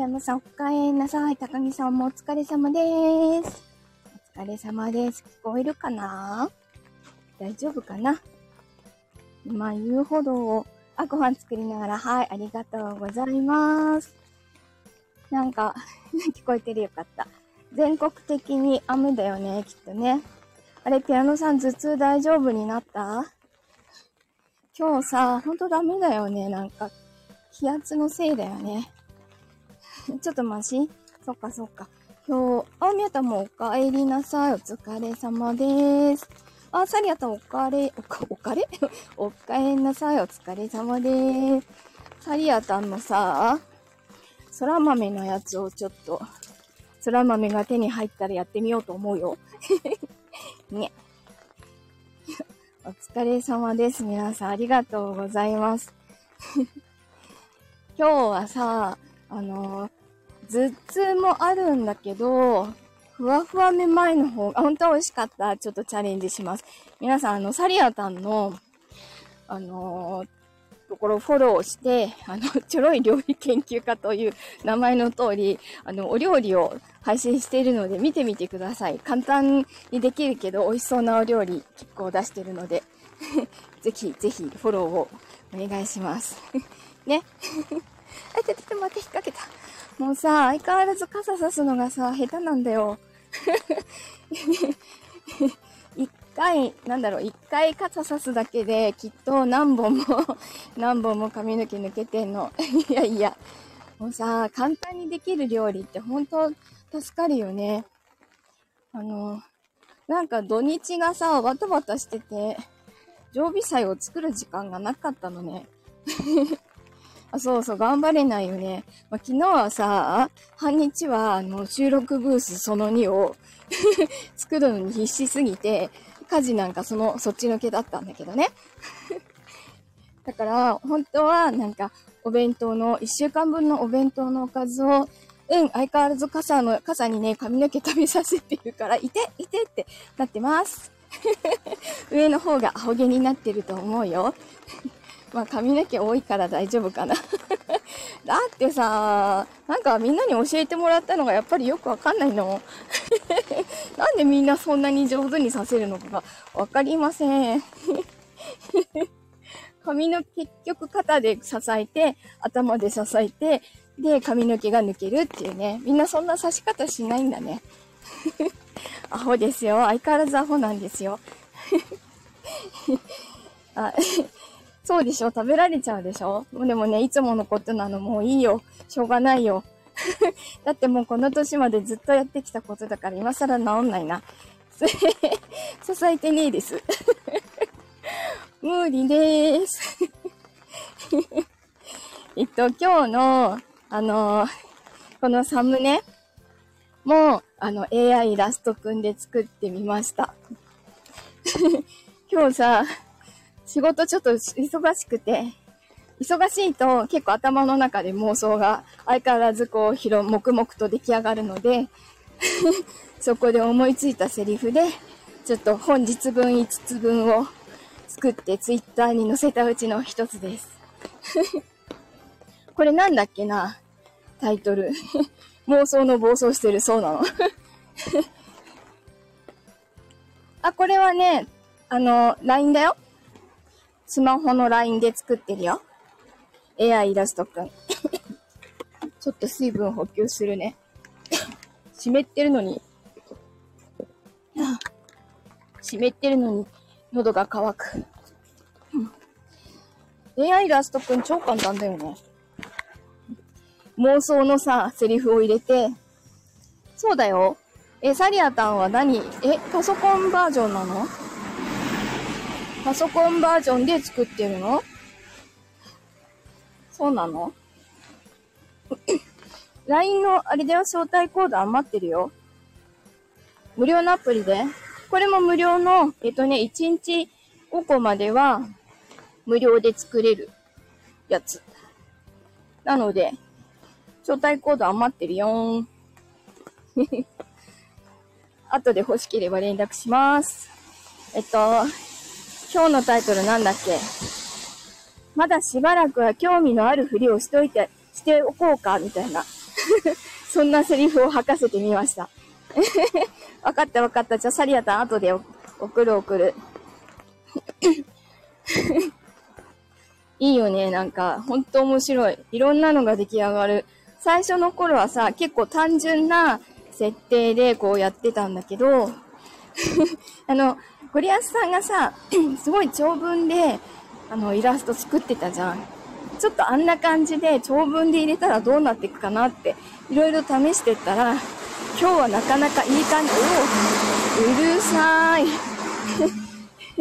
あ、ピアノさんお帰りなさい。高木さんもお疲れ様です。お疲れ様です。聞こえるかな？大丈夫かな？今言うほど、あ、ご飯作りながら、はい、ありがとうございます。なんか、聞こえてるよかった。全国的に雨だよね、きっとね。あれ、ピアノさん頭痛大丈夫になった？今日さ、ほんとダメだよね、なんか。気圧のせいだよね。ちょっとマシ？そっかそっか。今日、あ、みやたもお帰りなさい。お疲れ様です。あ、サリアタおかれ、おか、おかれ？お帰りなさい。お疲れ様です。サリアタンのさ、空豆のやつをちょっと、空豆が手に入ったらやってみようと思うよ。ね。お疲れ様です。皆さんありがとうございます。今日はさ、あのー頭痛もあるんだけど、ふわふわめ前の方が、本当は美味しかった。ちょっとチャレンジします。皆さん、あの、サリアタンの、あのーところフォローして、あの、ちょろい料理研究家という名前の通り、あの、お料理を配信しているので見てみてください。簡単にできるけど美味しそうなお料理結構出してるので、ぜひぜひフォローをお願いします。ね。あ、ちょっと待って、引っ掛けた。もうさ、相変わらず傘さすのがさ、下手なんだよ。一回、なんだろう、一回傘さすだけで、きっと何本も、何本も髪の毛抜けてんの。いやいや、もうさ、簡単にできる料理って本当助かるよね。あの、なんか土日がさ、バタバタしてて、常備菜を作る時間がなかったのね。あ、そうそう、頑張れないよね。まあ、昨日はさ、半日は、あの、収録ブースその2を 作るのに必死すぎて、家事なんかその、そっちのけだったんだけどね。だから、本当は、なんか、お弁当の、1週間分のお弁当のおかずを、うん、相変わらず傘の、傘にね、髪の毛食べさせてるから、いて、いてってなってます。上の方がアホ毛になってると思うよ。まあ髪の毛多いから大丈夫かな。だってさ、なんかみんなに教えてもらったのがやっぱりよくわかんないの。なんでみんなそんなに上手にさせるのかがわかりません。髪の結局肩で支えて、頭で支えて、で髪の毛が抜けるっていうね。みんなそんな刺し方しないんだね。アホですよ。相変わらずアホなんですよ。あそうでしょ食べられちゃうでしょでもね、いつものことなのもういいよ。しょうがないよ。だってもうこの年までずっとやってきたことだから今更治んないな。支えてねえです。無理でーす。えっと、今日の、あのこのサムネも、あの、AI イラストくんで作ってみました。今日さ、仕事ちょっと忙しくて、忙しいと結構頭の中で妄想が相変わらずこう、広、黙々と出来上がるので、そこで思いついたセリフで、ちょっと本日分5つ分を作ってツイッターに載せたうちの一つです。これなんだっけなタイトル。妄想の暴走してるそうなの。あ、これはね、あの、LINE だよ。スマホの LINE で作ってるよ。AI イラストくん。ちょっと水分補給するね。湿ってるのに、湿ってるのに喉が渇く。AI イラストくん超簡単だよね。妄想のさ、セリフを入れて、そうだよ。え、サリアタンは何？え、パソコンバージョンなの？パソコンバージョンで作ってるの？そうなの ?LINE のあれだよ、招待コード余ってるよ。無料のアプリで。これも無料の、えっとね、1日5個までは無料で作れるやつ。なので、招待コード余ってるよーん。後で欲しければ連絡します。えっと、今日のタイトルなんだっけ？まだしばらくは興味のあるふりをしといて、しておこうか、みたいな。そんなセリフを吐かせてみました。わかったわかった。じゃあサリアタン後で送る送る。いいよね、なんか、ほんと面白い。いろんなのが出来上がる。最初の頃はさ、結構単純な設定でこうやってたんだけど、あの、ゴリアスさんがさ、すごい長文で、あの、イラスト作ってたじゃん。ちょっとあんな感じで長文で入れたらどうなっていくかなって、いろいろ試してったら、今日はなかなかいい感じ。おうるさー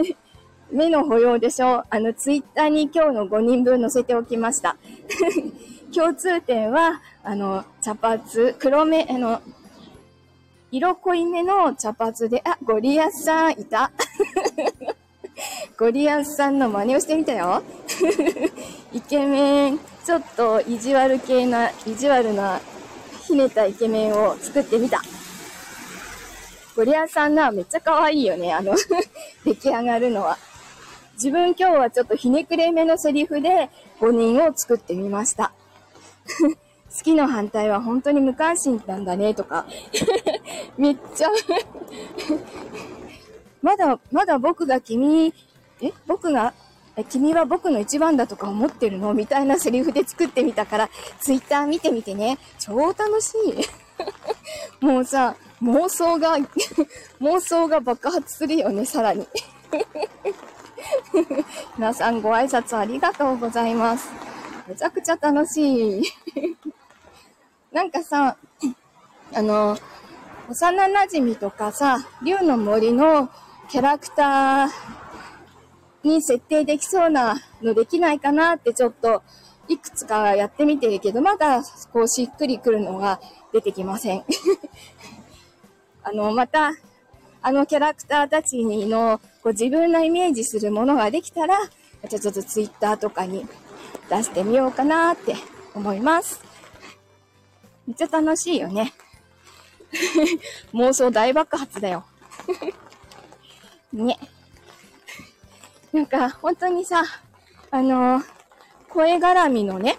い。目の保養でしょあの、ツイッターに今日の5人分載せておきました。共通点は、あの、茶髪、黒目、あの、色濃いめの茶髪で、あ、ゴリアスさんいた。ゴリアスさんの真似をしてみたよ。イケメン、ちょっと意地悪系な、意地悪な、ひねたイケメンを作ってみた。ゴリアスさんな、めっちゃ可愛いよね、あの 出来上がるのは。自分今日はちょっとひねくれめのセリフで5人を作ってみました。好きの反対は本当に無関心なんだねとか。めっちゃ まだ、まだ僕が君、え僕が、え君は僕の一番だとか思ってるのみたいなセリフで作ってみたから、ツイッター見てみてね。超楽しい。もうさ、妄想が妄想が爆発するよね、さらに皆さんご挨拶ありがとうございます。めちゃくちゃ楽しい。なんかさ、あの、幼馴染とかさ、竜の森のキャラクターに設定できそうなのできないかなってちょっといくつかやってみてるけど、まだこうしっくりくるのが出てきません。あの、また、あのキャラクターたちのこう自分のイメージするものができたら、じゃちょっとツイッターとかに出してみようかなって思います。めっちゃ楽しいよね。妄想大爆発だよ。ね。なんか、本当にさ、あの、声絡みのね、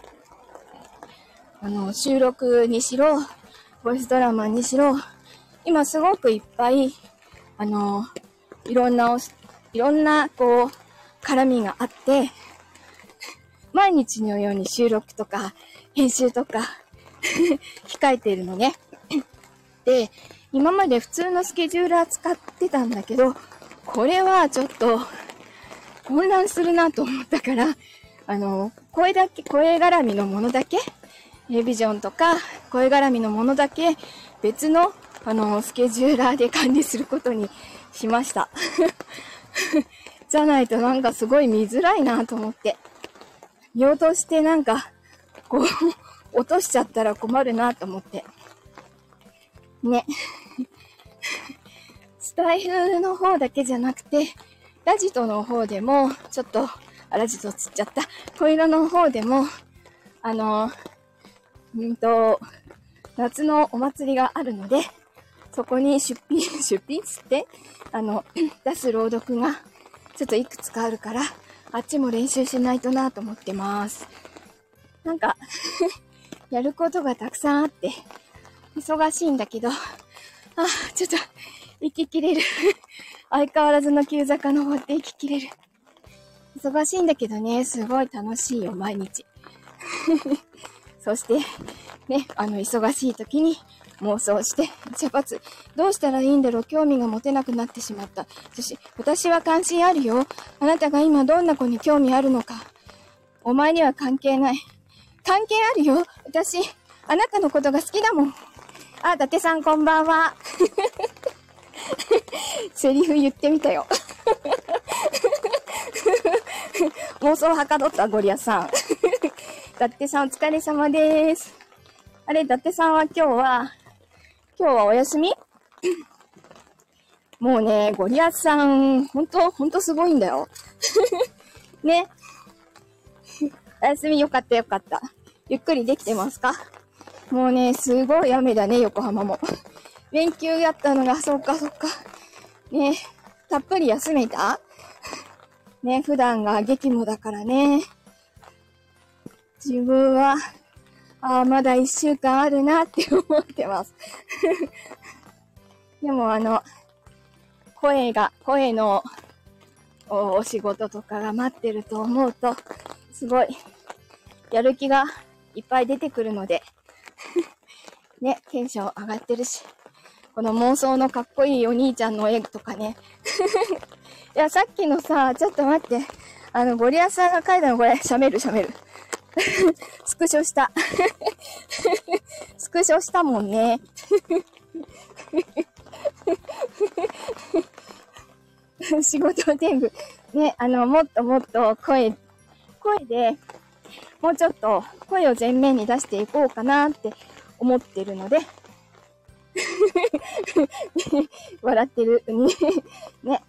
あの、収録にしろ、ボイスドラマにしろ、今すごくいっぱい、あの、いろんな、いろんな、こう、絡みがあって、毎日のように収録とか、編集とか 控えているのね。で、今まで普通のスケジューラー使ってたんだけど、これはちょっと混乱するなと思ったから、あの、声だけ、声絡みのものだけ、ビジョンとか声絡みのものだけ別の、あの、スケジューラーで管理することにしました。じゃないとなんかすごい見づらいなと思って。見落としてなんか、こう、落としちゃったら困るなと思って。ね。スタイフの方だけじゃなくて、ラジトの方でも、ちょっと、あ、ラジトつっちゃった。小色の方でも、あの、うんと、夏のお祭りがあるので、そこに出品、出品つって、あの、出す朗読が、ちょっといくつかあるから、あっちも練習しないとなと思ってます。なんか やることがたくさんあって、忙しいんだけど、あ、ちょっと、息切れる 相変わらずの急坂登って息切れる。忙しいんだけどね、すごい楽しいよ、毎日。そして、ね、あの、忙しい時に妄想して、茶髪、どうしたらいいんだろう、興味が持てなくなってしまった。そして、私は関心あるよ。あなたが今どんな子に興味あるのか。お前には関係ない。関係あるよ。私、あなたのことが好きだもん。あ、伊達さんこんばんは。セリフ言ってみたよ。妄想はかどったゴリアさん。伊達さんお疲れ様です。あれ、伊達さんは今日は、今日はお休み？もうね、ゴリアスさん、ほんと、ほんとすごいんだよ。ね。お休みよかったよかった。ゆっくりできてますか？もうね、すごい雨だね、横浜も。連休やったのが、そっかそっか。ね、たっぷり休めた？ね、普段が激務だからね。自分は、ああ、まだ一週間あるなって思ってます。でもあの、声が、声のおお仕事とかが待ってると思うと、すごい、やる気がいっぱい出てくるので、ね、テンション上がってるし、この妄想のかっこいいお兄ちゃんの絵とかね。いや、さっきのさ、ちょっと待って、あの、ゴリアさんが書いたのこれ、しゃべるしゃべる。スクショした。スクショしたもんね。仕事全部、ね、あの、もっともっと声、声で、もうちょっと声を前面に出していこうかなって思ってるので、笑ってるに、ね。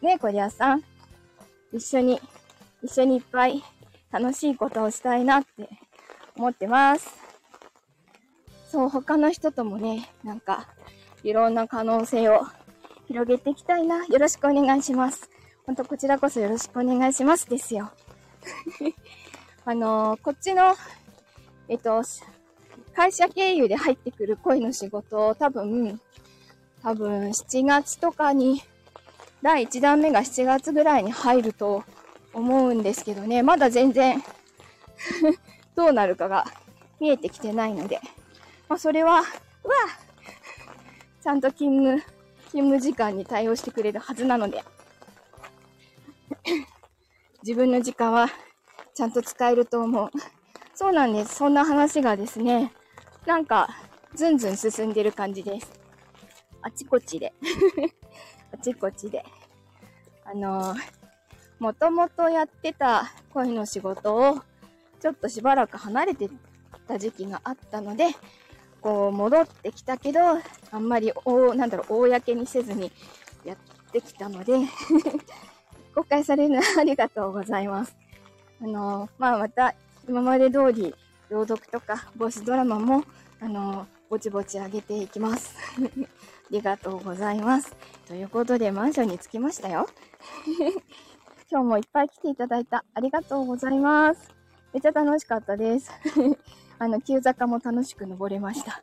ね、こりゃさん。一緒に、一緒にいっぱい楽しいことをしたいなって思ってます。そう、他の人ともね、なんか、いろんな可能性を広げていきたいな。よろしくお願いします。ほんと、こちらこそよろしくお願いしますですよ。あのー、こっちの、えっと、会社経由で入ってくる恋の仕事を多分、多分7月とかに、第1弾目が7月ぐらいに入ると思うんですけどね、まだ全然 どうなるかが見えてきてないので、まあそれは、うわちゃんと勤務、勤務時間に対応してくれるはずなので、自分の時間はちゃんと使えると思う。そうなんです。そんな話がですね、なんか、ずんずん進んでる感じです。あちこちで。あちこちで。あのー、もともとやってた恋の仕事を、ちょっとしばらく離れてた時期があったので、こう、戻ってきたけど、あんまり、おなんだろう、公にせずにやってきたので公開されるのありがとうございます。あの、まあ、また、今まで通り、朗読とか、ボイスドラマも、あの、ぼちぼち上げていきます。ありがとうございます。ということで、マンションに着きましたよ。今日もいっぱい来ていただいた。ありがとうございます。めっちゃ楽しかったです。あの、急坂も楽しく登れました。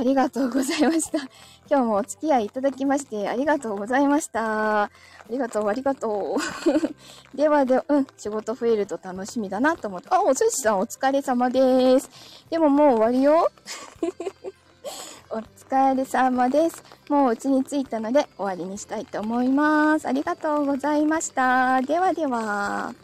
ありがとうございました。今日もお付き合いいただきましてありがとうございました。ありがとう、ありがとう。ではでは、うん、仕事増えると楽しみだなと思って。あ、お寿司さんお疲れ様です。でももう終わりよ。お疲れ様です。もう家に着いたので終わりにしたいと思います。ありがとうございました。ではでは。